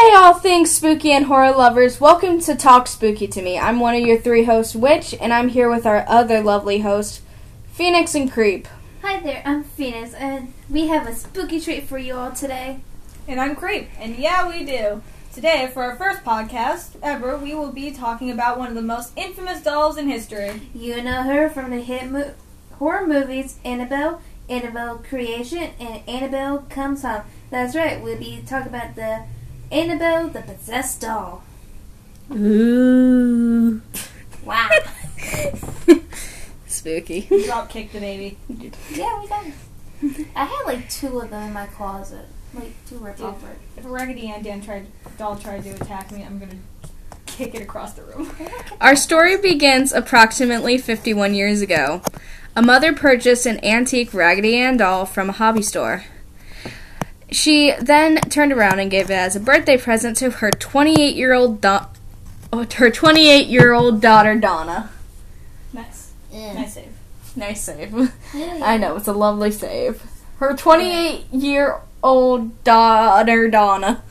Hey, all things spooky and horror lovers, welcome to Talk Spooky to Me. I'm one of your three hosts, Witch, and I'm here with our other lovely host, Phoenix and Creep. Hi there, I'm Phoenix, and we have a spooky treat for you all today. And I'm Creep, and yeah, we do. Today, for our first podcast ever, we will be talking about one of the most infamous dolls in history. You know her from the hit mo- horror movies Annabelle, Annabelle Creation, and Annabelle Comes Home. That's right, we'll be talking about the Annabelle the Possessed Doll. Ooh. Wow. Spooky. Drop kick the baby. yeah, we got it. I had like two of them in my closet. Like two ripped Dude. off. If a Raggedy Ann Dan tried, doll tried to attack me, I'm gonna kick it across the room. Our story begins approximately 51 years ago. A mother purchased an antique Raggedy Ann doll from a hobby store. She then turned around and gave it as a birthday present to her 28 year old do- oh, her 28 year old daughter Donna. nice. Yeah. Nice save. Nice save. I know it's a lovely save. Her 28 year old daughter Donna.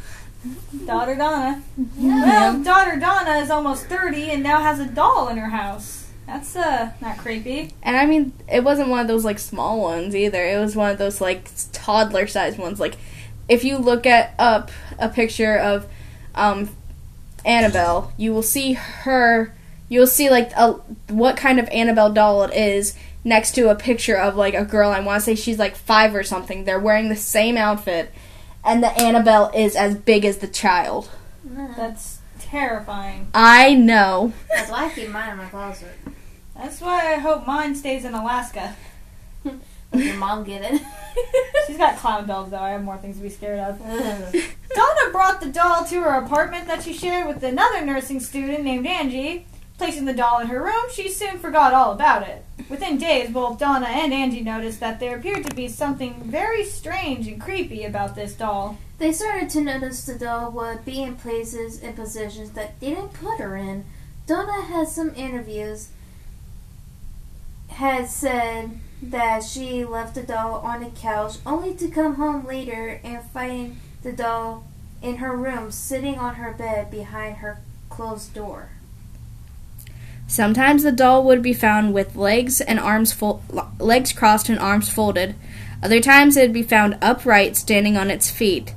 Daughter Donna. Yeah. Well, daughter Donna is almost 30 and now has a doll in her house. That's, uh, not creepy. And I mean, it wasn't one of those like small ones either. It was one of those like toddler sized ones. Like, if you look at up a picture of um, Annabelle, you will see her. You'll see like a, what kind of Annabelle doll it is next to a picture of like a girl. I want to say she's like five or something. They're wearing the same outfit, and the Annabelle is as big as the child. That's terrifying. I know. That's why I keep mine in my closet. That's why I hope mine stays in Alaska. Your mom get it. She's got clown dolls, though. I have more things to be scared of. Donna brought the doll to her apartment that she shared with another nursing student named Angie. Placing the doll in her room, she soon forgot all about it. Within days, both Donna and Angie noticed that there appeared to be something very strange and creepy about this doll. They started to notice the doll would be in places and positions that they didn't put her in. Donna had some interviews had said that she left the doll on the couch only to come home later and find the doll in her room sitting on her bed behind her closed door. Sometimes the doll would be found with legs and arms fol- legs crossed and arms folded. Other times it would be found upright, standing on its feet.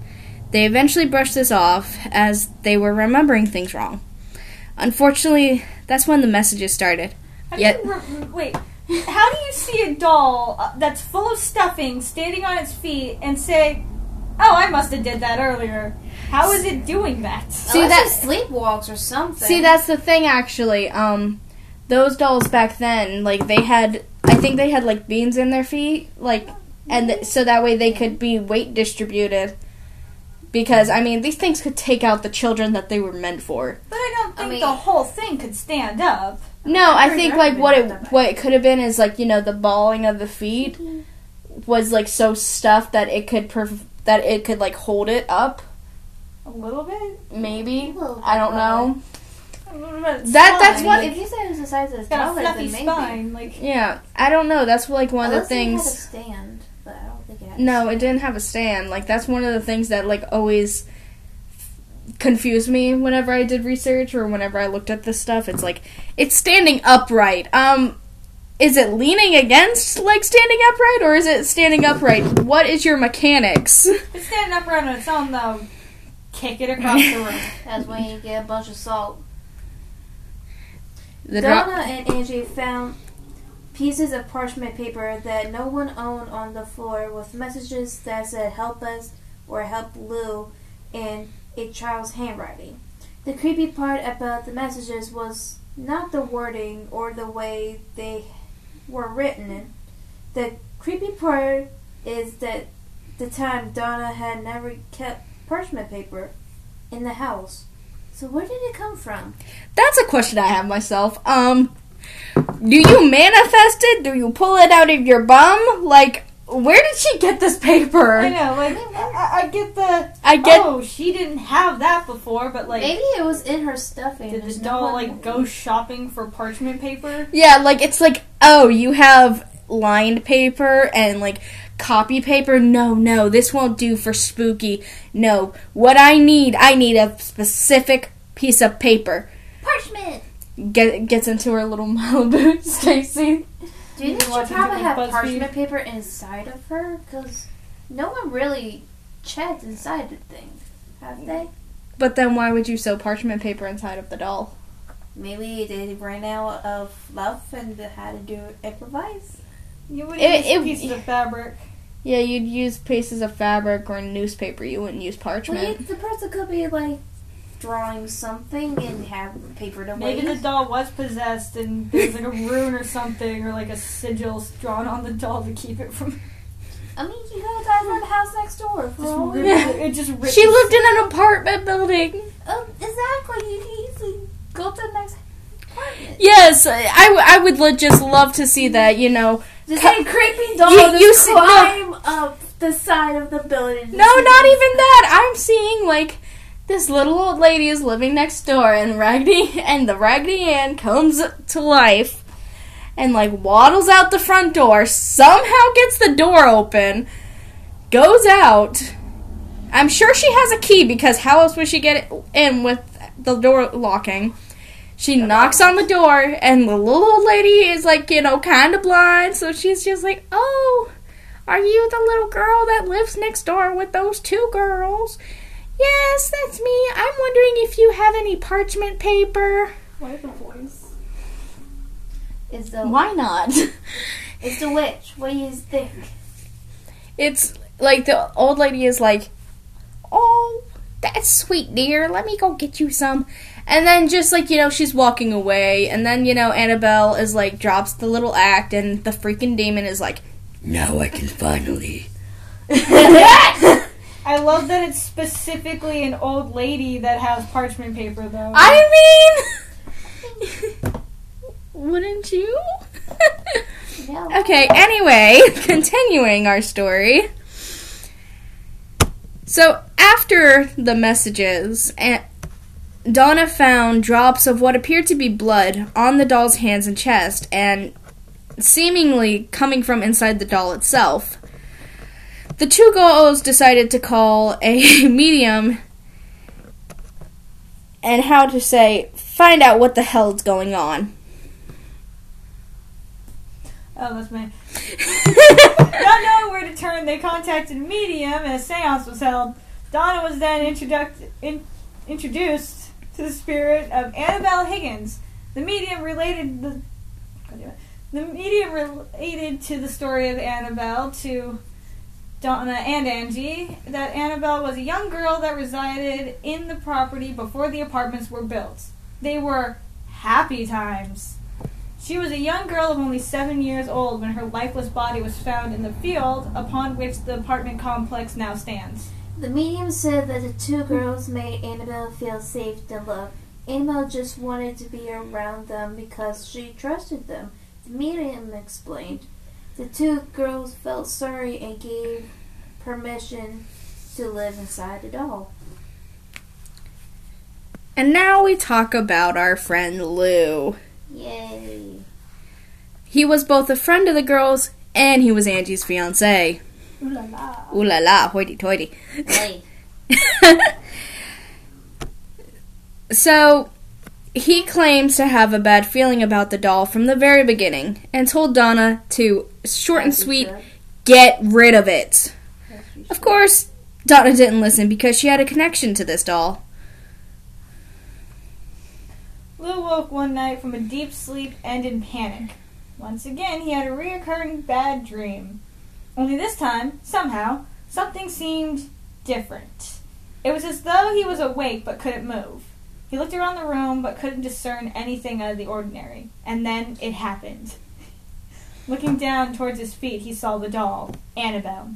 They eventually brushed this off as they were remembering things wrong. Unfortunately, that's when the messages started. How do Yet- you re- wait, how do you see a doll uh, that's full of stuffing standing on its feet and say, "Oh, I must have did that earlier"? How is it doing that? See, Unless that- sleepwalks or something. See, that's the thing actually. Um those dolls back then, like they had I think they had like beans in their feet, like and th- so that way they could be weight distributed. Because I mean, these things could take out the children that they were meant for. But I don't I think mean- the whole thing could stand up. No, I think like what it what it could have been is like you know the balling of the feet mm-hmm. was like so stuffed that it could perf- that it could like hold it up. A little bit. Maybe little I don't know. A little bit. That- that's spine. what- if you said it was the size of the It's got a toilet, fluffy then maybe. spine. Like Yeah, I don't know. That's like one of Unless the it had a things. stand, but I don't think it had. a No, stand. it didn't have a stand. Like that's one of the things that like always confused me whenever I did research or whenever I looked at this stuff. It's like it's standing upright. Um is it leaning against like standing upright or is it standing upright? What is your mechanics? it's standing upright on its own, though, kick it across the room. That's when you get a bunch of salt. The dro- Donna and Angie found pieces of parchment paper that no one owned on the floor with messages that said "Help us" or "Help Lou" in a child's handwriting. The creepy part about the messages was not the wording or the way they were written. The creepy part is that the time Donna had never kept parchment paper in the house. So where did it come from? That's a question I have myself. Um do you manifest it? Do you pull it out of your bum? Like where did she get this paper? I know, like I, I get the. I get Oh, she didn't have that before, but like, Maybe it was in her stuffing. did the There's no doll like go shopping for parchment paper? Yeah, like it's like oh, you have lined paper and like copy paper. No, no, this won't do for spooky. No, what I need, I need a specific piece of paper. Parchment. Get gets into her little Malibu, Stacy. Do you You think she it probably with have BuzzFeed? parchment paper inside of her? Because no one really checked inside the thing, have they? But then why would you sew parchment paper inside of the doll? Maybe they ran out of love and they had to do improvise. You would It- use it- pieces of fabric. Yeah, you'd use pieces of fabric or newspaper. You wouldn't use Well, parchment. you, the person could be like drawing something and have paper to Maybe the doll was possessed and there's like a rune or something or like a sigil drawn on the doll to keep it from. I mean, you got a guy from the house next door. For Just all we ripped know. it, it just ripped She lived in an apartment building. Um, exactly. You can easily go to the next apartment. Yes, I, w- I would li- just love to see that. You know, Just Cut- a creepy doll You- just you see- no. climb up the side of the building. no, not even that. I'm seeing like this little old lady is living next door, and Raggedy and the Raggedy Ann comes to life, and like waddles out the front door. Somehow gets the door open, goes out. I'm sure she has a key because how else would she get in with the door locking? She knocks on the door, and the little old lady is like, you know, kind of blind, so she's just like, "Oh, are you the little girl that lives next door with those two girls?" Yes, that's me. I'm wondering if you have any parchment paper. Why the voice? It's the Why not? it's the witch. What do you think? it's like the old lady is like, "Oh, that's sweet, dear. Let me go get you some." And then just like, you know, she's walking away and then, you know, Annabelle is like drops the little act and the freaking demon is like, "Now I can finally." I love that it's specifically an old lady that has parchment paper though. I mean, wouldn't you? Yeah. okay, anyway, continuing our story. So, after the messages, Donna found drops of what appeared to be blood on the doll's hands and chest, and seemingly coming from inside the doll itself. The two girls decided to call a medium and how to say, find out what the hell's going on. oh, that's me. Not knowing where to turn, they contacted a medium and a seance was held. Donna was then introduct- in- introduced to the spirit of Annabelle Higgins. The medium related the God damn it. the medium related to the story of Annabelle to Donna and Angie that Annabelle was a young girl that resided in the property before the apartments were built. They were happy times. She was a young girl of only seven years old when her lifeless body was found in the field upon which the apartment complex now stands. The medium said that the two girls made Annabelle feel safe and loved. Annabelle just wanted to be around them because she trusted them. The medium explained. The two girls felt sorry and gave permission to live inside the doll. And now we talk about our friend Lou. Yay. He was both a friend of the girls and he was Angie's fiance. Ooh la la. Ooh la la, hoity toity. Hey. so, he claims to have a bad feeling about the doll from the very beginning and told Donna to, short and sweet, get rid of it. Of course, Donna didn't listen because she had a connection to this doll. Lou woke one night from a deep sleep and in panic. Once again, he had a reoccurring bad dream. Only this time, somehow, something seemed different. It was as though he was awake but couldn't move. He looked around the room but couldn't discern anything out of the ordinary. And then it happened. Looking down towards his feet, he saw the doll, Annabelle.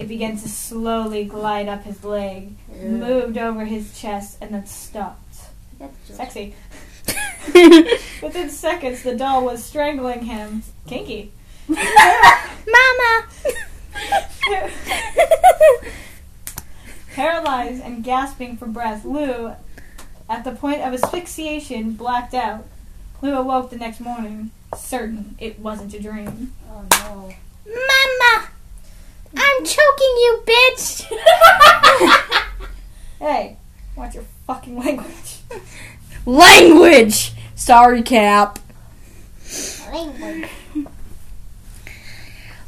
It began to slowly glide up his leg, moved over his chest, and then stopped. Sexy. Within seconds, the doll was strangling him. Kinky. Mama! Paralyzed and gasping for breath, Lou, at the point of asphyxiation, blacked out. Lou awoke the next morning, certain it wasn't a dream. Oh no. Mama! I'm choking you, bitch! Hey, watch your fucking language. Language! Sorry, Cap. Language.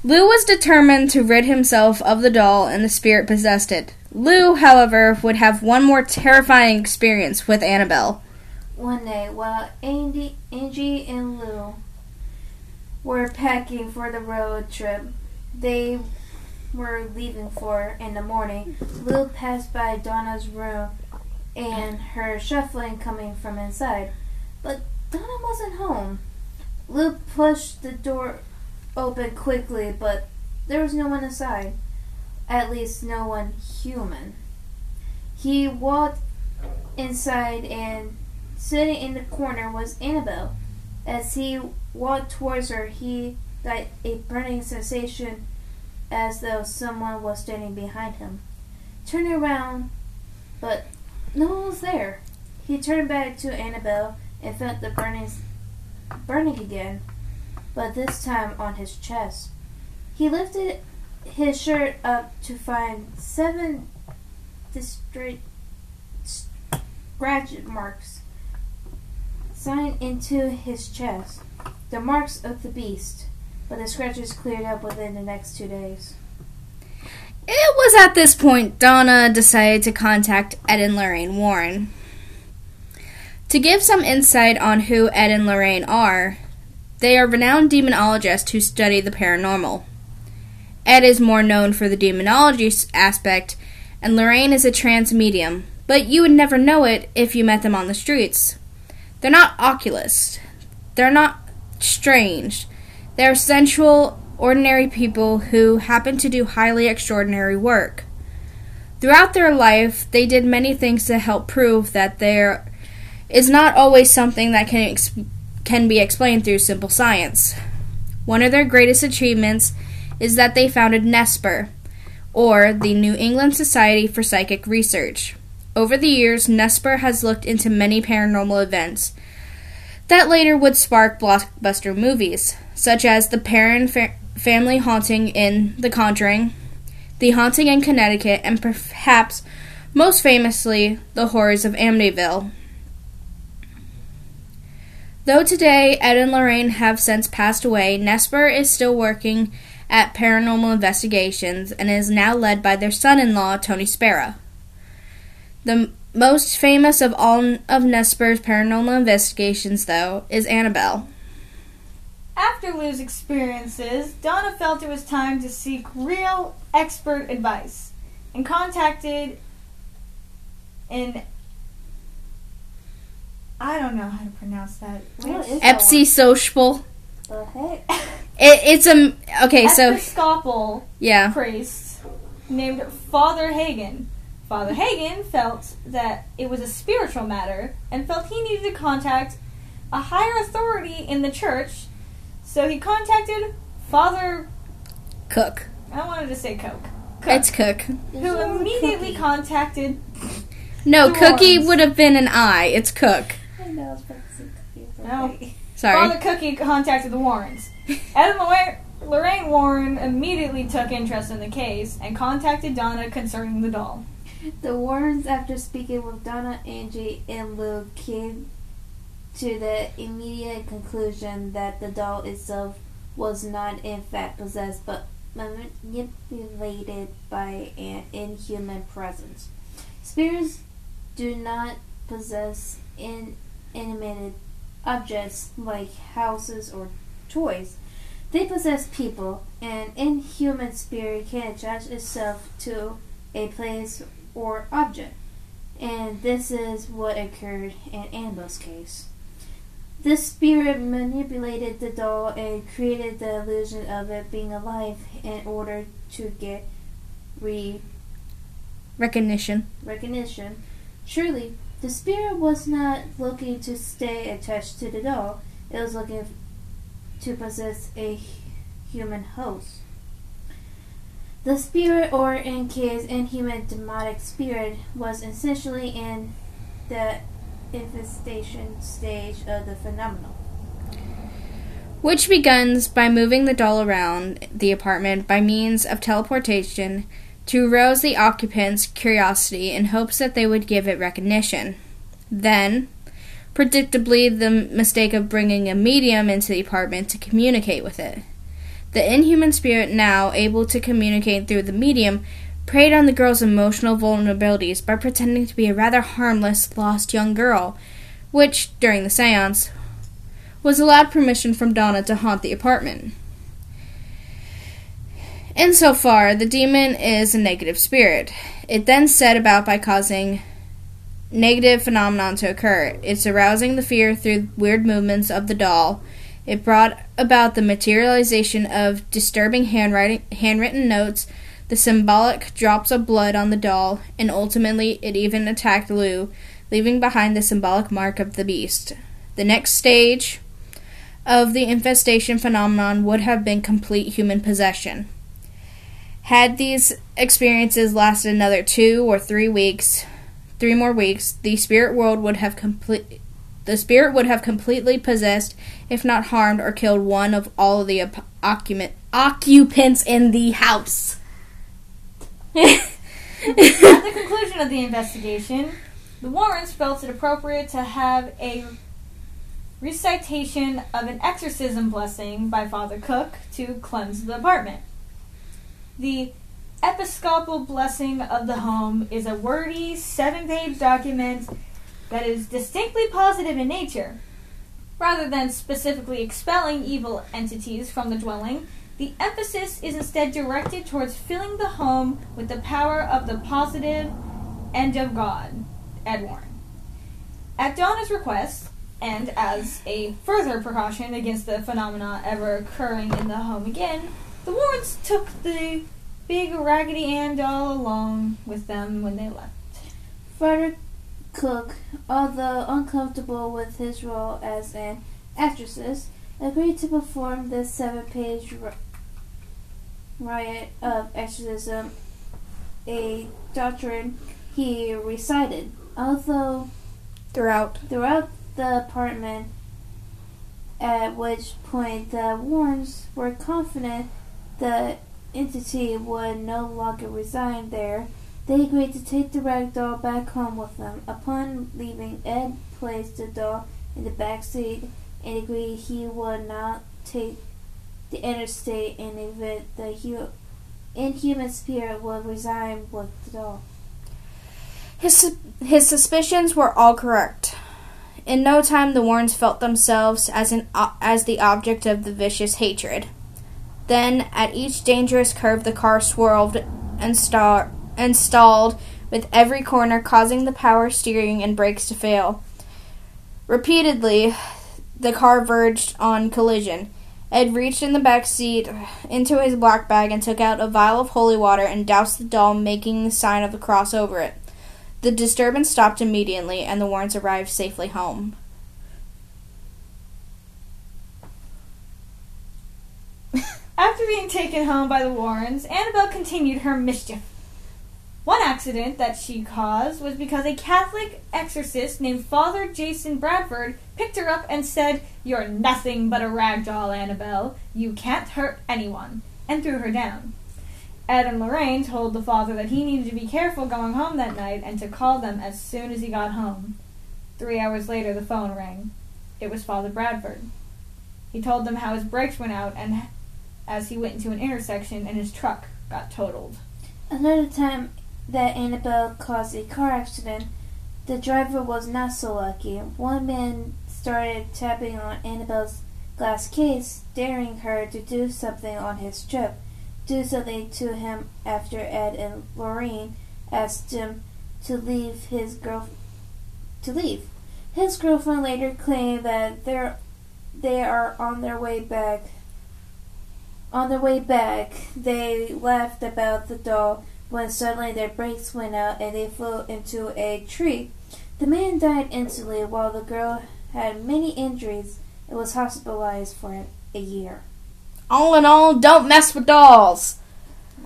Lou was determined to rid himself of the doll and the spirit possessed it. Lou, however, would have one more terrifying experience with Annabelle. One day, while Andy, Angie and Lou were packing for the road trip they were leaving for in the morning, Lou passed by Donna's room and heard shuffling coming from inside. But Donna wasn't home. Lou pushed the door open quickly, but there was no one inside. At least, no one human. He walked inside and Sitting in the corner was Annabelle. As he walked towards her, he got a burning sensation as though someone was standing behind him. Turning around, but no one was there. He turned back to Annabelle and felt the burning, burning again, but this time on his chest. He lifted his shirt up to find seven distinct scratch marks signed into his chest. The marks of the beast, but the scratches cleared up within the next two days. It was at this point Donna decided to contact Ed and Lorraine Warren. To give some insight on who Ed and Lorraine are, they are renowned demonologists who study the paranormal. Ed is more known for the demonology aspect, and Lorraine is a trance medium, but you would never know it if you met them on the streets. They're not oculus. They're not strange. They're sensual, ordinary people who happen to do highly extraordinary work. Throughout their life, they did many things to help prove that there is not always something that can ex- can be explained through simple science. One of their greatest achievements is that they founded NESPR, or the New England Society for Psychic Research. Over the years, NESPR has looked into many paranormal events that later would spark blockbuster movies, such as the Perron fa- family haunting in The Conjuring, The Haunting in Connecticut, and perhaps most famously, The Horrors of Amityville. Though today Ed and Lorraine have since passed away, NESPR is still working at paranormal investigations and is now led by their son in law, Tony Spera. The most famous of all of NESPR's paranormal investigations, though, is Annabelle. After Lou's experiences, Donna felt it was time to seek real expert advice and contacted an I don't know how to pronounce that. Epsi Social. The heck? It, it's a okay. So Episcopal yeah, priest named Father Hagen. Father Hagen felt that it was a spiritual matter and felt he needed to contact a higher authority in the church, so he contacted Father. Cook. I wanted to say Coke. Cook, It's Cook. who immediately contacted. No, Cookie Warrens. would have been an I. It's Cook. I know, I was about to say cookies. No. Okay. Sorry. Father Cookie contacted the Warrens. Ed and Lorraine, Lorraine Warren immediately took interest in the case and contacted Donna concerning the doll. The Warrens, after speaking with Donna, Angie, and Lou, came to the immediate conclusion that the doll itself was not in fact possessed but manipulated by an inhuman presence. Spirits do not possess inanimate objects like houses or toys. They possess people. An inhuman spirit can attach itself to a place or object. And this is what occurred in Annabelle's case. The spirit manipulated the doll and created the illusion of it being alive in order to get re Recognition. recognition. Surely, the spirit was not looking to stay attached to the doll, it was looking to possess a human host. The spirit, or in case inhuman demonic spirit, was essentially in the infestation stage of the phenomenon. which begins by moving the doll around the apartment by means of teleportation to arouse the occupants' curiosity in hopes that they would give it recognition. Then, predictably, the mistake of bringing a medium into the apartment to communicate with it. The inhuman spirit, now able to communicate through the medium, preyed on the girl's emotional vulnerabilities by pretending to be a rather harmless, lost young girl, which, during the seance, was allowed permission from Donna to haunt the apartment. Insofar, the demon is a negative spirit. It then set about by causing negative phenomenon to occur. It's arousing the fear through weird movements of the doll. It brought about the materialization of disturbing handwritten notes, the symbolic drops of blood on the doll, and ultimately it even attacked Lou, leaving behind the symbolic mark of the beast. The next stage of the infestation phenomenon would have been complete human possession. Had these experiences lasted another two or three weeks, three more weeks, the spirit world would have complete. The spirit would have completely possessed, if not harmed or killed, one of all of the op- occupant, occupants in the house. At the conclusion of the investigation, the Warrens felt it appropriate to have a recitation of an exorcism blessing by Father Cook to cleanse the apartment. The Episcopal Blessing of the Home is a wordy, seven page document that is distinctly positive in nature. Rather than specifically expelling evil entities from the dwelling, the emphasis is instead directed towards filling the home with the power of the positive and of God. Ed Warren. At Donna's request, and as a further precaution against the phenomena ever occurring in the home again, the Warrens took the big Raggedy Ann doll along with them when they left. Frederick Cook, although uncomfortable with his role as an exorcist, agreed to perform the seven-page riot of exorcism, a doctrine he recited. Although Throughout. throughout the apartment, at which point the Warrens were confident the entity would no longer reside there, they agreed to take the rag doll back home with them. Upon leaving, Ed placed the doll in the back seat and agreed he would not take the interstate in the event the hu- inhuman spirit would reside with the doll. His, his suspicions were all correct. In no time, the Warrens felt themselves as, an, as the object of the vicious hatred. Then, at each dangerous curve, the car swerved and, star- and stalled with every corner, causing the power steering and brakes to fail. Repeatedly, the car verged on collision. Ed reached in the back seat into his black bag and took out a vial of holy water and doused the doll, making the sign of the cross over it. The disturbance stopped immediately, and the Warrens arrived safely home. After being taken home by the Warrens, Annabelle continued her mischief. One accident that she caused was because a Catholic exorcist named Father Jason Bradford picked her up and said, You're nothing but a rag doll, Annabelle. You can't hurt anyone, and threw her down. Ed and Lorraine told the father that he needed to be careful going home that night and to call them as soon as he got home. Three hours later, the phone rang. It was Father Bradford. He told them how his brakes went out and as he went into an intersection and his truck got totaled. Another time that Annabelle caused a car accident, the driver was not so lucky. One man started tapping on Annabelle's glass case, daring her to do something on his trip. Do something to him after Ed and Lorraine asked him to leave his girl to leave. His girlfriend later claimed that they are on their way back. On their way back, they laughed about the doll when suddenly their brakes went out and they flew into a tree. The man died instantly while the girl had many injuries and was hospitalized for a year. All in all, don't mess with dolls.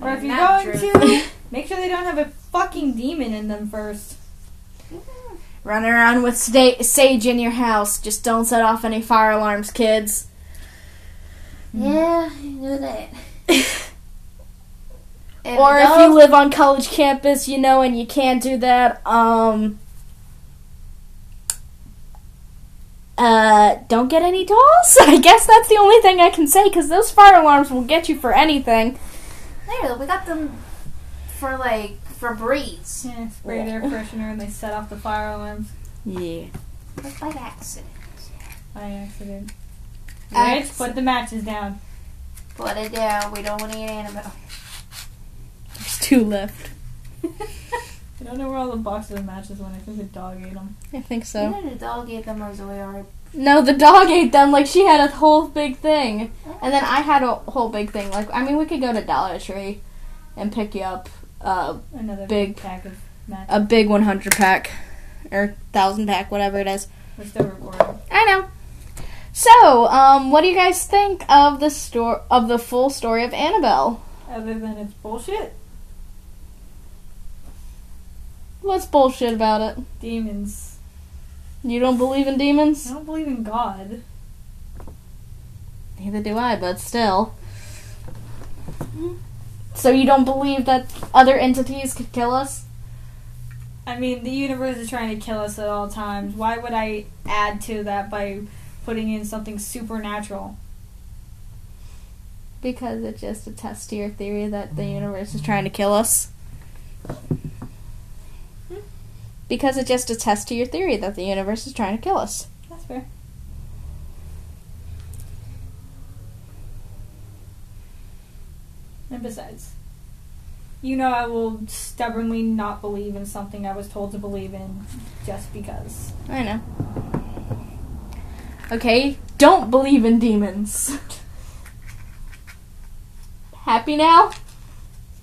Or if you're Not going true. to, make sure they don't have a fucking demon in them first. Run around with sta- sage in your house. Just don't set off any fire alarms, kids. Yeah, I knew that. And or if you live on college campus, you know, and you can't do that, um, uh, don't get any dolls. I guess that's the only thing I can say because those fire alarms will get you for anything. there, we got them for like for breeze. Yeah, spray air freshener and they set off the fire alarms Yeah. Just by accident. by accident. Acc- Rich, put the matches down. Put it down. We don't want to eat Annabelle. There's two left. I don't know where all the boxes of matches went. I think the dog ate them. I think so. Either the dog ate them or Zoe already. No, the dog ate them. Like she had a whole big thing, and then I had a whole big thing. Like I mean, we could go to Dollar Tree and pick you up uh, Another Big. big pack of matches. a big 100 pack or thousand pack, whatever it is. We're still recording. I know. So, um, what do you guys think of the story of the full story of Annabelle? Other than it's bullshit. What's bullshit about it? Demons. You don't believe in demons? I don't believe in God. Neither do I, but still. So you don't believe that other entities could kill us? I mean, the universe is trying to kill us at all times. Why would I add to that by putting in something supernatural? Because it's just a test to your theory that the mm-hmm. universe is trying to kill us. Because it's just a test to your theory that the universe is trying to kill us. That's fair. And besides, you know I will stubbornly not believe in something I was told to believe in just because. I know. Okay, don't believe in demons. Happy now?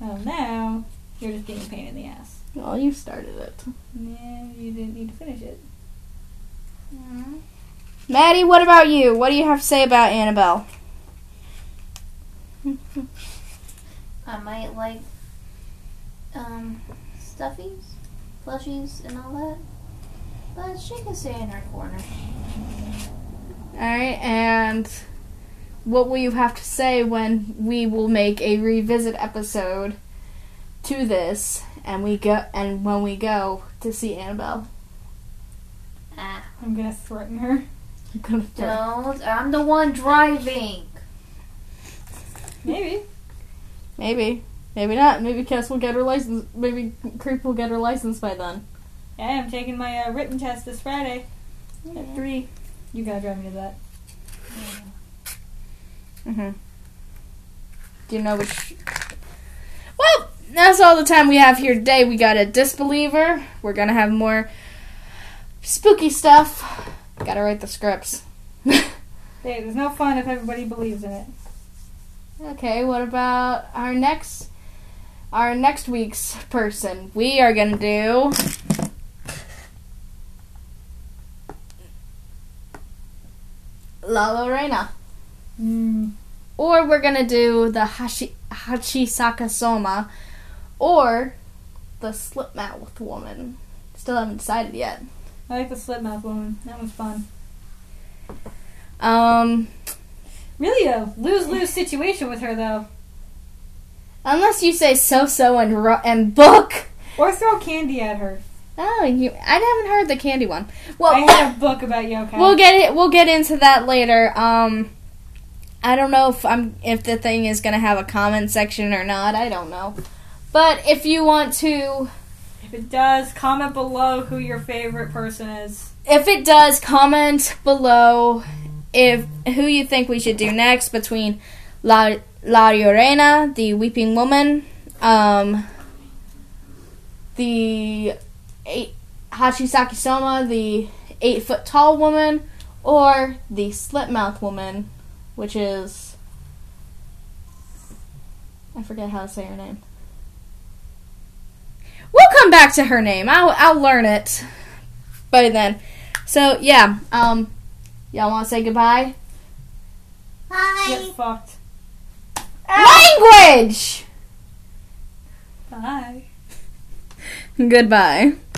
Oh now, you're just being a pain in the ass. Well, you started it. Yeah, you didn't need to finish it. Maddie, what about you? What do you have to say about Annabelle? I might like um stuffies, plushies, and all that. But she can stay in her corner. Alright, and what will you have to say when we will make a revisit episode to this and we go and when we go to see Annabelle? Ah, I'm gonna threaten her. I'm gonna throw- don't. I'm the one driving. Maybe. Maybe. Maybe not. Maybe Cass will get her license. Maybe Creep will get her license by then. Yeah, I'm taking my uh, written test this Friday at 3. You gotta drive me to that. Mm-hmm. Do you know which? Well, that's all the time we have here today. We got a disbeliever. We're gonna have more spooky stuff. Gotta write the scripts. Hey, there's no fun if everybody believes in it. okay, what about our next our next week's person? We are gonna do La Lorena. Mm. Or we're gonna do the Hashi Hachisaka Soma, or the slip Slipmouth Woman. Still haven't decided yet. I like the slit mouth woman. That was fun. Um, Really a lose lose situation with her though. unless you say so so and ru- and book. Or throw candy at her. Oh, you, I haven't heard the candy one. Well, I had a book about Yokai. we'll get it. We'll get into that later. Um, I don't know if I'm if the thing is gonna have a comment section or not. I don't know. But if you want to if it does, comment below who your favorite person is. if it does, comment below if who you think we should do next between La La Llorena, the weeping woman, um, the eight, Hachisaki Soma, the eight foot tall woman, or the slit mouth woman, which is I forget how to say her name. We'll come back to her name. I'll I'll learn it by then. So yeah, um, y'all want to say goodbye? Bye. Get fucked. Language. Bye. Goodbye.